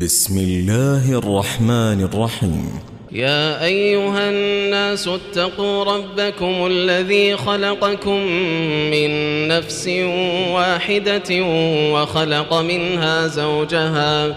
بسم الله الرحمن الرحيم. يا أيها الناس اتقوا ربكم الذي خلقكم من نفس واحدة وخلق منها زوجها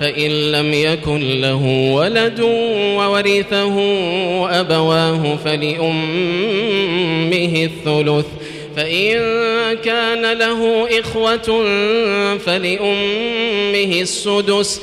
فإن لم يكن له ولد وورثه أبواه فلأمه الثلث فإن كان له إخوة فلأمه السدس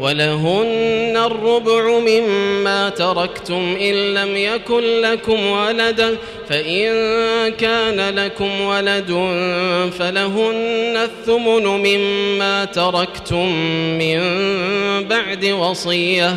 ولهن الربع مما تركتم إن لم يكن لكم ولد فإن كان لكم ولد فلهن الثمن مما تركتم من بعد وصية.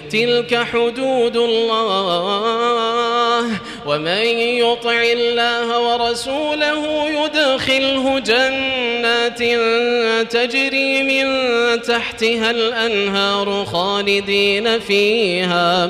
تلك حدود الله. ومن يطع الله ورسوله يدخله جنات تجري من تحتها الأنهار خالدين فيها.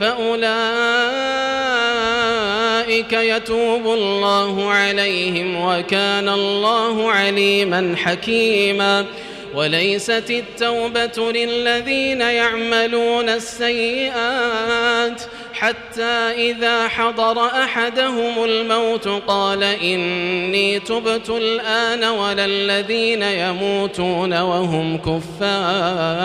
فأولئك يتوب الله عليهم وكان الله عليما حكيما. وليست التوبة للذين يعملون السيئات حتى إذا حضر أحدهم الموت قال إني تبت الآن ولا الذين يموتون وهم كفار.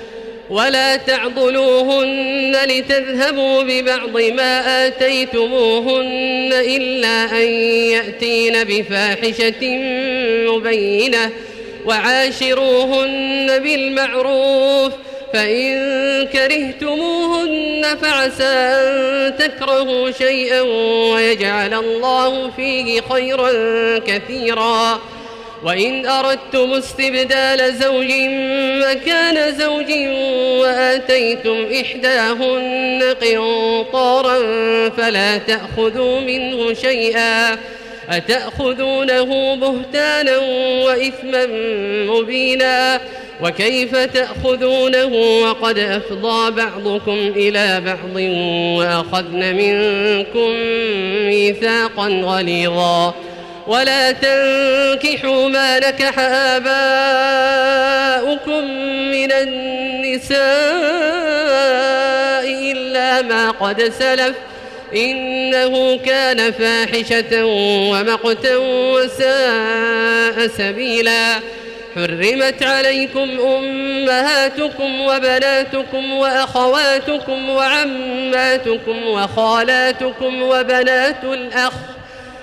ولا تعضلوهن لتذهبوا ببعض ما آتيتموهن إلا أن يأتين بفاحشة مبينة وعاشروهن بالمعروف فإن كرهتموهن فعسى أن تكرهوا شيئا ويجعل الله فيه خيرا كثيرا وإن أردتم استبدال زوج مكان زوج وآتيتم إحداهن قنطارا فلا تأخذوا منه شيئا أتأخذونه بهتانا وإثما مبينا وكيف تأخذونه وقد أفضى بعضكم إلى بعض وأخذن منكم ميثاقا غليظا ولا تنكحوا ما نكح آباؤكم من النساء إلا ما قد سلف إنه كان فاحشة ومقتا وساء سبيلا. حرمت عليكم أمهاتكم وبناتكم وأخواتكم وعماتكم وخالاتكم وبنات الأخ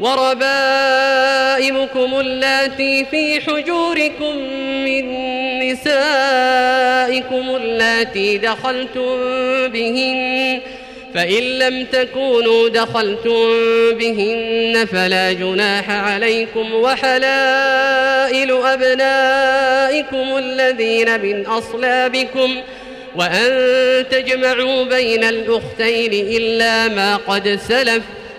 وربائبكم اللاتي في حجوركم من نسائكم اللاتي دخلتم بهن فإن لم تكونوا دخلتم بهن فلا جناح عليكم وحلائل أبنائكم الذين من أصلابكم وأن تجمعوا بين الأختين إلا ما قد سلف.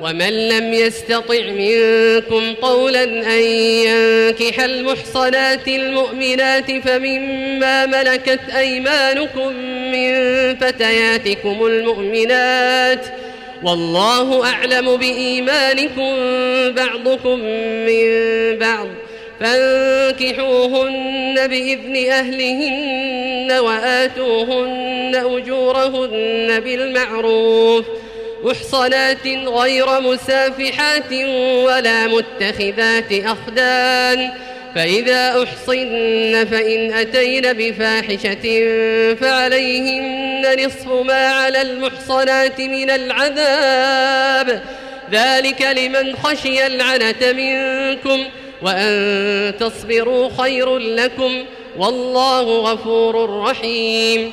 ومن لم يستطع منكم قولا أن ينكح المحصنات المؤمنات فمما ملكت أيمانكم من فتياتكم المؤمنات والله أعلم بإيمانكم بعضكم من بعض فانكحوهن بإذن أهلهن وآتوهن أجورهن بالمعروف محصنات غير مسافحات ولا متخذات أخدان فإذا أحصن فإن أتين بفاحشة فعليهن نصف ما على المحصنات من العذاب. ذلك لمن خشي العنة منكم وأن تصبروا خير لكم. والله غفور رحيم.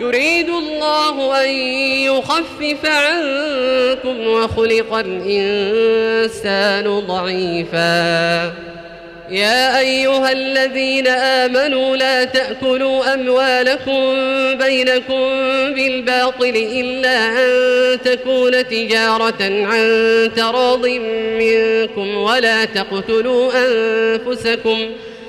يريد الله أن يخفف عنكم وخلق الإنسان ضعيفا. يا أيها الذين آمنوا لا تأكلوا أموالكم بينكم بالباطل إلا أن تكون تجارة عن تراض منكم ولا تقتلوا أنفسكم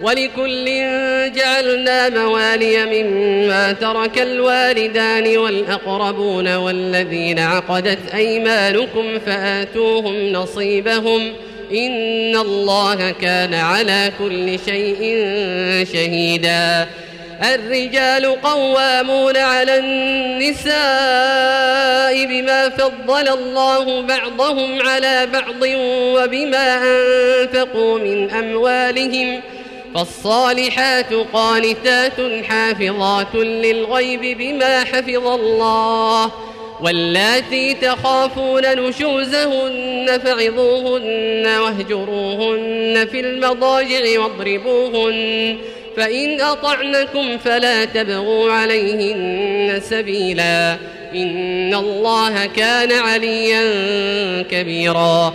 ولكل جعلنا موالي مما ترك الوالدان والأقربون والذين عقدت أيمانكم فآتوهم نصيبهم ۖ إن الله كان على كل شيء شهيدا الرجال قوامون على النساء بما فضل الله بعضهم على بعض وبما أنفقوا من أموالهم فالصالحات قانتات حافظات للغيب بما حفظ الله واللاتي تخافون نشوزهن فعظوهن واهجروهن في المضاجع واضربوهن فإن أطعنكم فلا تبغوا عليهن سبيلا إن الله كان عليا كبيرا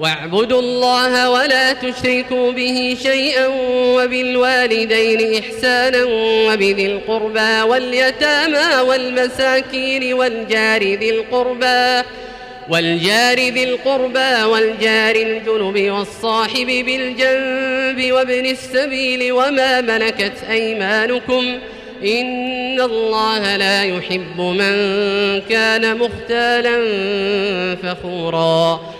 واعبدوا الله ولا تشركوا به شيئا وبالوالدين إحسانا وبذي القربى واليتامى والمساكين والجار ذي القربى والجار ذي القربى والجار الجنب والصاحب بالجنب وابن السبيل وما ملكت أيمانكم إن الله لا يحب من كان مختالا فخوراً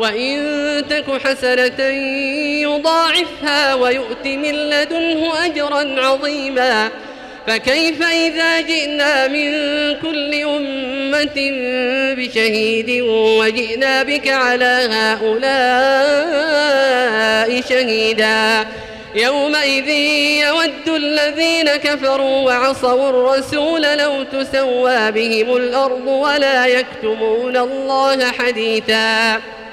وإن تك حسنة يضاعفها ويؤت من لدنه أجرا عظيما فكيف إذا جئنا من كل أمة بشهيد وجئنا بك على هؤلاء شهيدا يومئذ يود الذين كفروا وعصوا الرسول لو تسوى بهم الأرض ولا يكتمون الله حديثا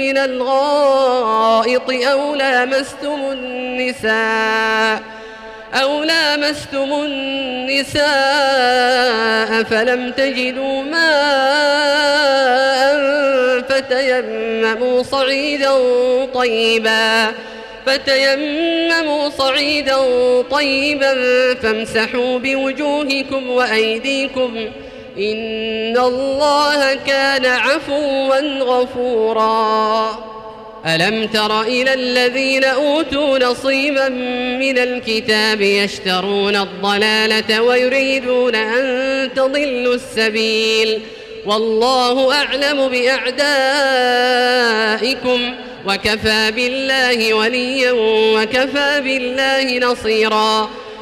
من الغائط أو لامستم النساء أو لامستم النساء فلم تجدوا ماء فتيمموا صعيدا طيبا فتيمموا صعيدا طيبا فامسحوا بوجوهكم وأيديكم إن الله كان عفوا غفورا. ألم تر إلى الذين أوتوا نصيبا من الكتاب يشترون الضلالة ويريدون أن تضلوا السبيل؟ والله أعلم بأعدائكم. وكفى بالله وليا وكفى بالله نصيرا.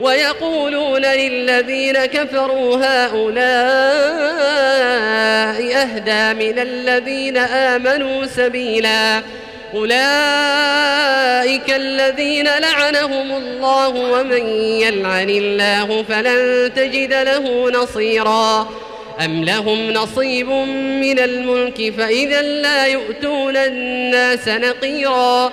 ويقولون للذين كفروا هؤلاء أهدى من الذين آمنوا سبيلا. أولئك الذين لعنهم الله ومن يلعن الله فلن تجد له نصيرا. أم لهم نصيب من الملك فإذا لا يؤتون الناس نقيراً.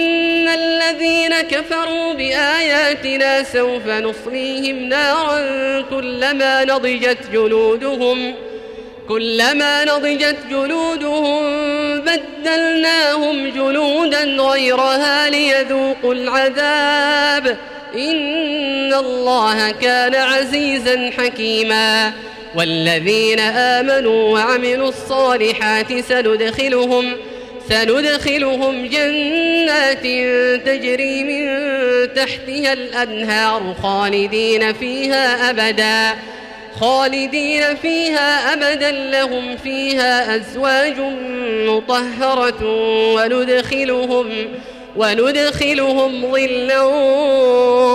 الذين كفروا بآياتنا سوف نصليهم نارا كلما نضجت جلودهم كلما نضجت جلودهم بدلناهم جلودا غيرها ليذوقوا العذاب إن الله كان عزيزا حكيما والذين آمنوا وعملوا الصالحات سندخلهم سندخلهم جنات تجري من تحتها الأنهار خالدين فيها أبدا خالدين فيها أبدا. لهم فيها أزواج مطهرة وندخلهم وندخلهم ظلا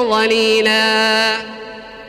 ظليلا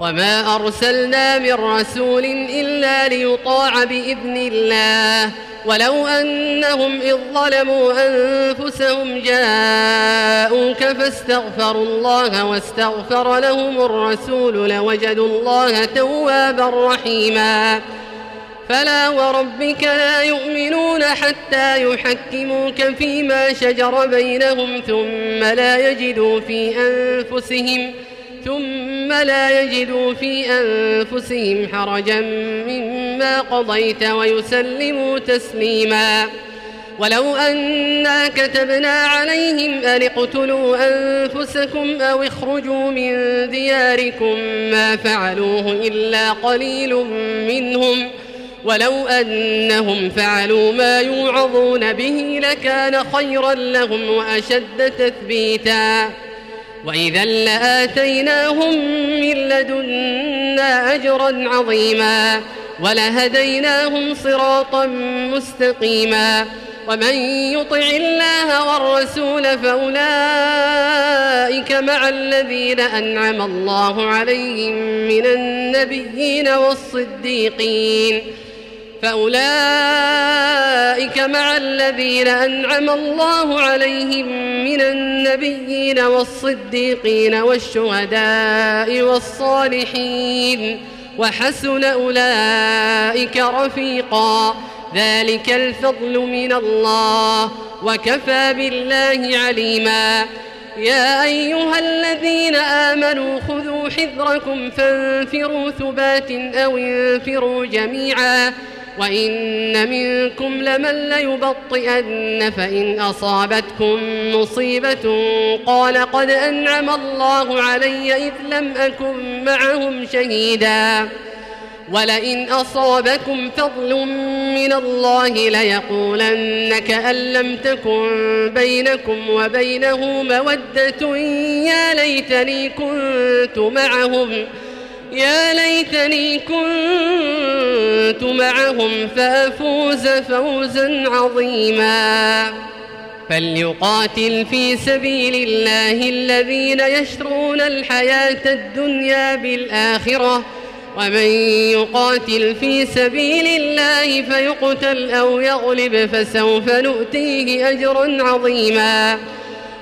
وما أرسلنا من رسول إلا ليطاع بإذن الله. ولو أنهم إذ ظلموا أنفسهم جاءوك فاستغفروا الله واستغفر لهم الرسول لوجدوا الله توابا رحيما. فلا وربك لا يؤمنون حتى يحكموك فيما شجر بينهم ثم لا يجدوا في أنفسهم ۖ ثم لا يجدوا في أنفسهم حرجا مما قضيت ويسلموا تسليما. ولو أنا كتبنا عليهم أن اقتلوا أنفسكم أو اخرجوا من دياركم ما فعلوه إلا قليل منهم. ولو أنهم فعلوا ما يوعظون به لكان خيرا لهم وأشد تثبيتا. وإذا لآتيناهم من لدنا أجرا عظيما ولهديناهم صراطا مستقيما ومن يطع الله والرسول فأولئك مع الذين أنعم الله عليهم من النبيين والصديقين فأولئك مع الذين أنعم الله عليهم من النبيين والصديقين والشهداء والصالحين وحسن أولئك رفيقا. ذلك الفضل من الله وكفى بالله عليما. يا أيها الذين آمنوا خذوا حذركم فانفروا ثبات أو انفروا جميعا. وإن منكم لمن ليبطئن فإن أصابتكم مصيبة قال قد أنعم الله علي إذ لم أكن معهم شهيدا ولئن أصابكم فضل من الله ليقولن كأن لم تكن بينكم وبينه مودة يا ليتني كنت معهم يا ليتني كنت معهم فأفوز فوزا عظيما. فليقاتل في سبيل الله الذين يشرون الحياة الدنيا بالآخرة ومن يقاتل في سبيل الله فيقتل أو يغلب فسوف نؤتيه أجرا عظيما.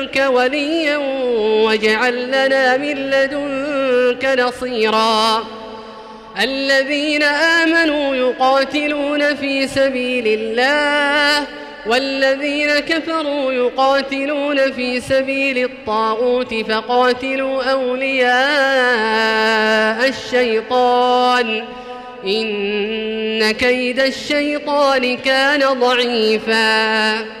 لدنك وليا واجعل لنا من لدنك نصيرا. الذين آمنوا يقاتلون في سبيل الله والذين كفروا يقاتلون في سبيل الطاغوت فقاتلوا أولياء الشيطان. إن كيد الشيطان كان ضعيفا.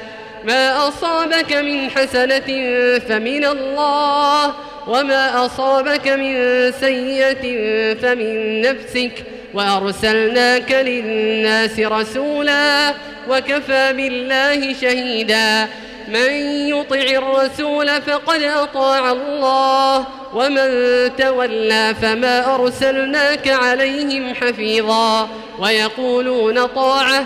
ما أصابك من حسنة فمن الله وما أصابك من سيئة فمن نفسك. وأرسلناك للناس رسولا وكفى بالله شهيدا. من يطع الرسول فقد أطاع الله ومن تولى فما أرسلناك عليهم حفيظا. ويقولون طاعة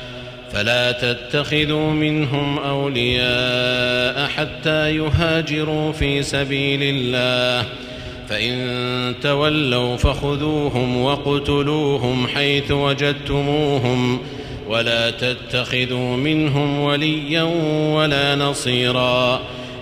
فلا تتخذوا منهم أولياء حتى يهاجروا في سبيل الله. فإن تولوا فخذوهم وقتلوهم حيث وجدتموهم ولا تتخذوا منهم وليا ولا نصيرا.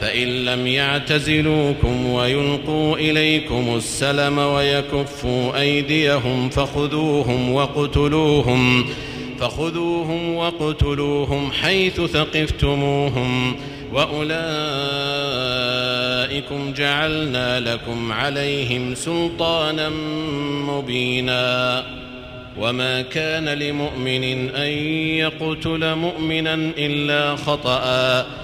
فإن لم يعتزلوكم ويلقوا إليكم السلم ويكفوا أيديهم فخذوهم وقتلوهم فخذوهم وقتلوهم حيث ثقفتموهم. وأولئكم جعلنا لكم عليهم سلطانا مبينا. وما كان لمؤمن أن يقتل مؤمنا إلا خطأ.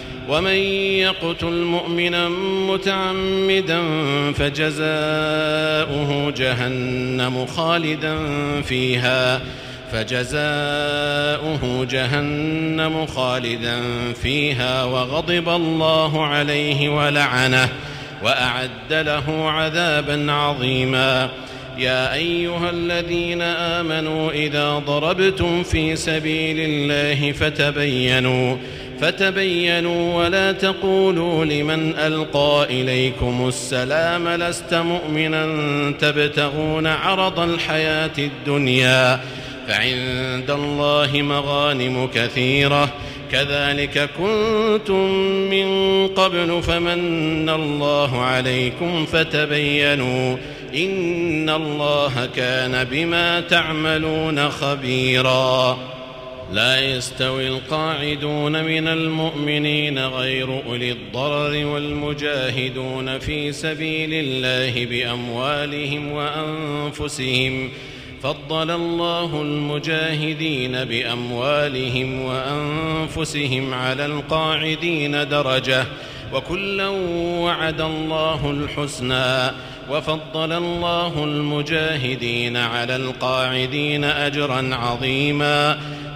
ومن يقتل مؤمنا متعمدا فجزاؤه جهنم خالدا فيها فجزاؤه جهنم خالدا فيها وغضب الله عليه ولعنه وأعد له عذابا عظيما. يا أيها الذين آمنوا إذا ضربتم في سبيل الله فتبينوا فتبينوا ولا تقولوا لمن ألقى إليكم السلام لست مؤمنا تبتغون عرض الحياة الدنيا فعند الله مغانم كثيرة كذلك كنتم من قبل فمن الله عليكم فتبينوا إن الله كان بما تعملون خبيرا لا يستوي القاعدون من المؤمنين غير أولي الضرر والمجاهدون في سبيل الله بأموالهم وأنفسهم. فضل الله المجاهدين بأموالهم وأنفسهم على القاعدين درجة. وكلا وعد الله الحسنى. وفضل الله المجاهدين على القاعدين أجرا عظيما.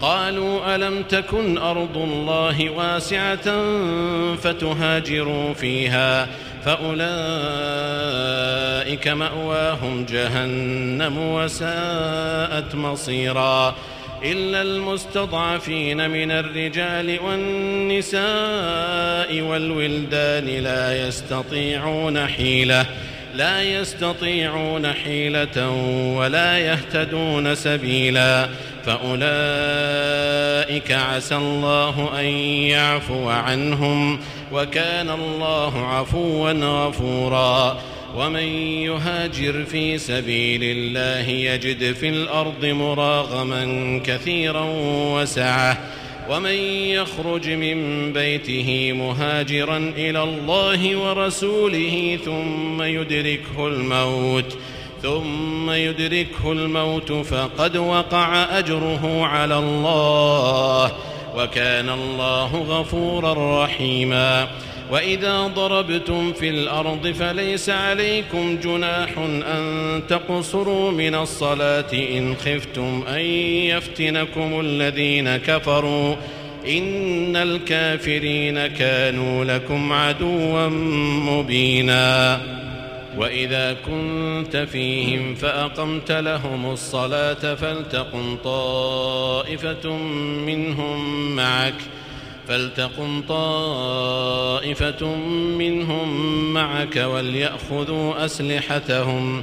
قالوا ألم تكن أرض الله واسعة فتهاجروا فيها فأولئك مأواهم جهنم وساءت مصيرا إلا المستضعفين من الرجال والنساء والولدان لا يستطيعون حيلة لا يستطيعون حيلة ولا يهتدون سبيلا فأولئك عسى الله أن يعفو عنهم وكان الله عفوا غفورا. ومن يهاجر في سبيل الله يجد في الأرض مراغما كثيرا وسعة. ومن يخرج من بيته مهاجرا إلى الله ورسوله ثم يدركه الموت. ثم يدركه الموت فقد وقع أجره على الله وكان الله غفورا رحيما. وإذا ضربتم في الأرض فليس عليكم جناح أن تقصروا من الصلاة إن خفتم أن يفتنكم الذين كفروا. إن الكافرين كانوا لكم عدوا مبينا. وإذا كنت فيهم فأقمت لهم الصلاة فلتقم طائفة منهم معك فلتقم طائفة منهم معك وليأخذوا أسلحتهم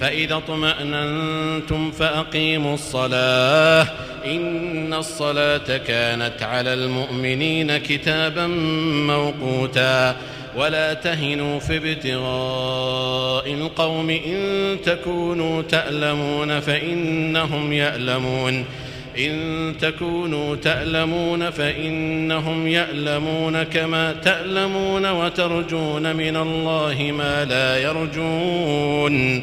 فإذا اطمأننتم فأقيموا الصلاة. إن الصلاة كانت على المؤمنين كتابا موقوتا. ولا تهنوا في ابتغاء القوم إن تكونوا تألمون فإنهم يألمون. إن تكونوا تألمون فإنهم يألمون كما تألمون وترجون من الله ما لا يرجون.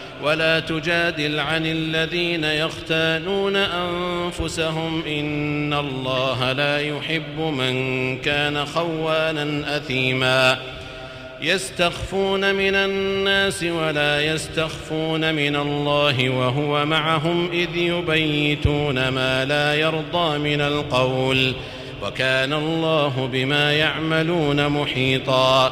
ولا تجادل عن الذين يختانون أنفسهم إن الله لا يحب من كان خوانا أثيما. يستخفون من الناس ولا يستخفون من الله وهو معهم إذ يبيتون ما لا يرضى من القول. وكان الله بما يعملون محيطا.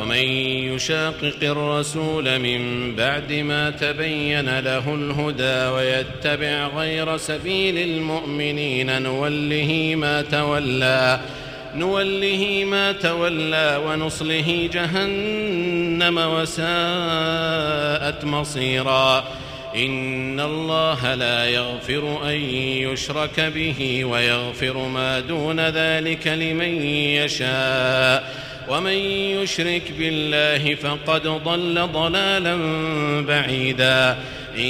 ومن يشاقق الرسول من بعد ما تبين له الهدى ويتبع غير سبيل المؤمنين نوله ما تولى نوله ما تولى ونصله جهنم وساءت مصيرا. إن الله لا يغفر أن يشرك به ويغفر ما دون ذلك لمن يشاء. ومن يشرك بالله فقد ضل ضلالا بعيدا. إن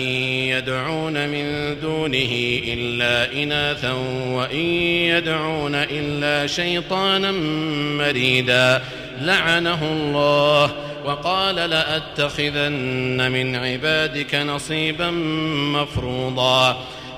يدعون من دونه إلا إناثا وإن يدعون إلا شيطانا مريدا. لعنه الله وقال لأتخذن من عبادك نصيبا مفروضا.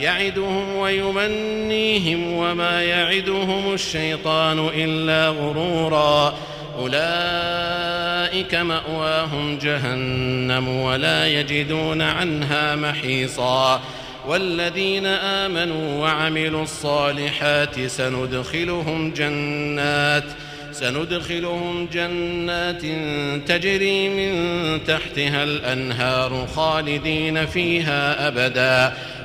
يعدهم ويمنيهم وما يعدهم الشيطان إلا غرورا. أولئك مأواهم جهنم ولا يجدون عنها محيصا. والذين آمنوا وعملوا الصالحات سندخلهم جنات ۖ سندخلهم جنات تجري من تحتها الأنهار خالدين فيها أبدا.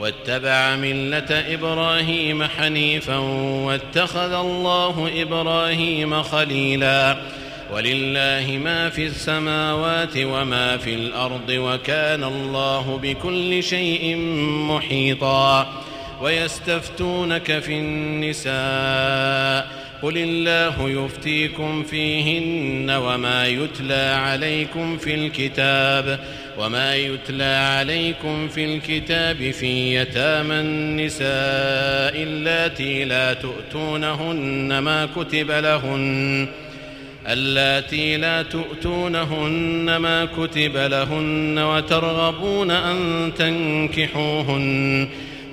واتبع ملة إبراهيم حنيفا واتخذ الله إبراهيم خليلا. ولله ما في السماوات وما في الأرض وكان الله بكل شيء محيطا. ويستفتونك في النساء. قل الله يفتيكم فيهن وما يتلى عليكم في الكتاب. وما يتلى عليكم في الكتاب في يتامى النساء اللاتي لا تؤتونهن ما كتب لهن اللاتي لا تؤتونهن ما كتب لهن وترغبون أن تنكحوهن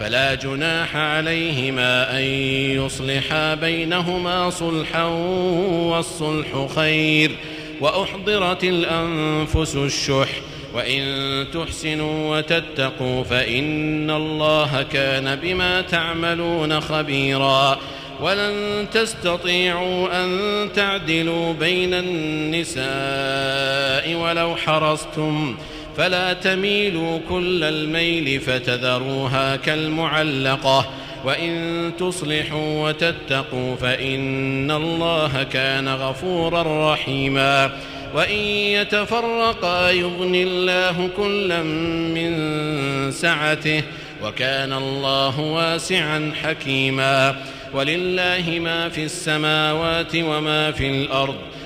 فلا جناح عليهما أن يصلحا بينهما صلحا والصلح خير وأحضرت الأنفس الشح وإن تحسنوا وتتقوا فإن الله كان بما تعملون خبيرا ولن تستطيعوا أن تعدلوا بين النساء ولو حرصتم فلا تميلوا كل الميل فتذروها كالمعلقة وإن تصلحوا وتتقوا فإن الله كان غفورا رحيما وإن يتفرقا يغن الله كلا من سعته وكان الله واسعا حكيما ولله ما في السماوات وما في الأرض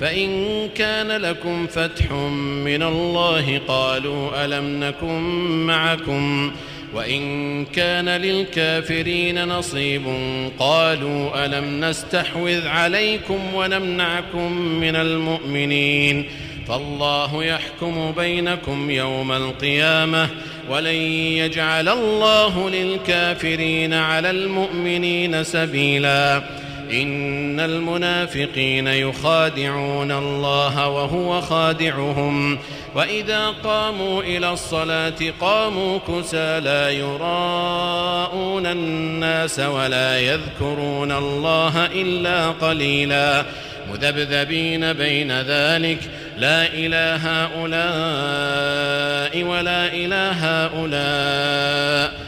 فإن كان لكم فتح من الله قالوا ألم نكن معكم وإن كان للكافرين نصيب قالوا ألم نستحوذ عليكم ونمنعكم من المؤمنين فالله يحكم بينكم يوم القيامة ولن يجعل الله للكافرين على المؤمنين سبيلا إن المنافقين يخادعون الله وهو خادعهم. وإذا قاموا إلى الصلاة قاموا كسى لا يراءون الناس ولا يذكرون الله إلا قليلا. مذبذبين بين ذلك. لا إله هؤلاء ولا إله هؤلاء.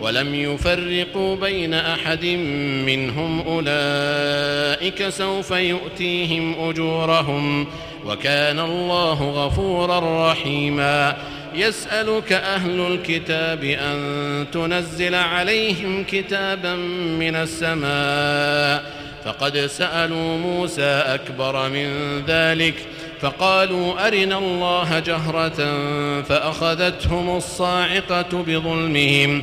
ولم يفرقوا بين أحد منهم أولئك سوف يؤتيهم أجورهم وكان الله غفورا رحيما. يسألك أهل الكتاب أن تنزل عليهم كتابا من السماء. فقد سألوا موسى أكبر من ذلك. فقالوا أرنا الله جهرة فأخذتهم الصاعقة بظلمهم.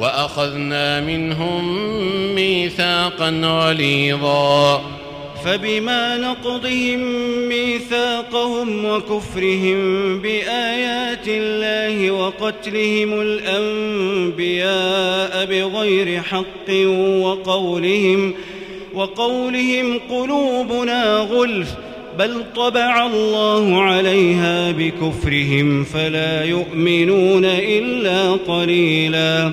وأخذنا منهم ميثاقا غليظا. فبما نقضهم ميثاقهم وكفرهم بآيات الله وقتلهم الأنبياء بغير حق وقولهم وقولهم قلوبنا غلف بل طبع الله عليها بكفرهم فلا يؤمنون إلا قليلاً.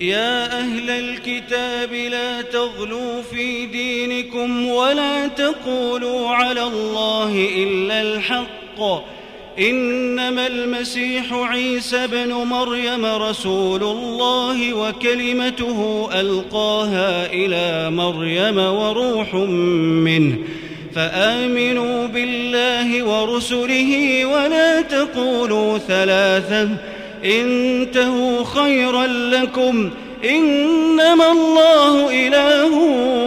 يا أهل الكتاب لا تغلوا في دينكم ولا تقولوا على الله إلا الحق. إنما المسيح عيسى بن مريم رسول الله وكلمته ألقاها إلى مريم وروح منه. فآمنوا بالله ورسله ولا تقولوا ثلاثة. إنتهوا خيرا لكم. إنما الله إله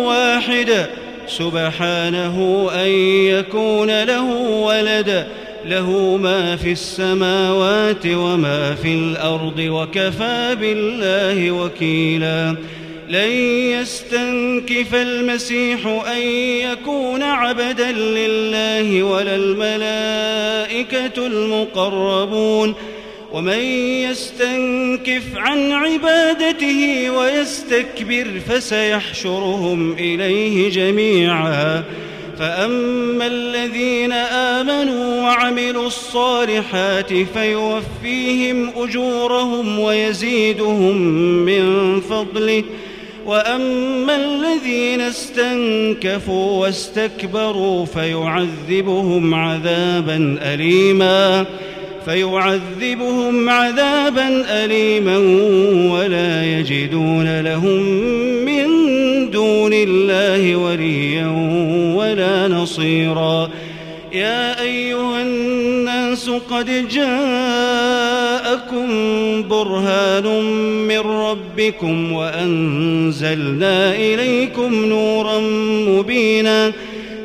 واحد. سبحانه أن يكون له ولد. له ما في السماوات وما في الأرض وكفى بالله وكيلا. لن يستنكف المسيح أن يكون عبدا لله ولا الملائكة المقربون. ومن يستنكف عن عبادته ويستكبر فسيحشرهم إليه جميعا. فأما الذين آمنوا وعملوا الصالحات فيوفيهم أجورهم ويزيدهم من فضله. وأما الذين استنكفوا واستكبروا فيعذبهم عذابا أليماً. فيعذبهم عذابا أليما ولا يجدون لهم من دون الله وليا ولا نصيرا. يا أيها الناس قد جاءكم برهان من ربكم وأنزلنا إليكم نورا مبينا.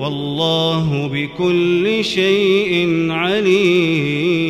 والله بكل شيء عليم.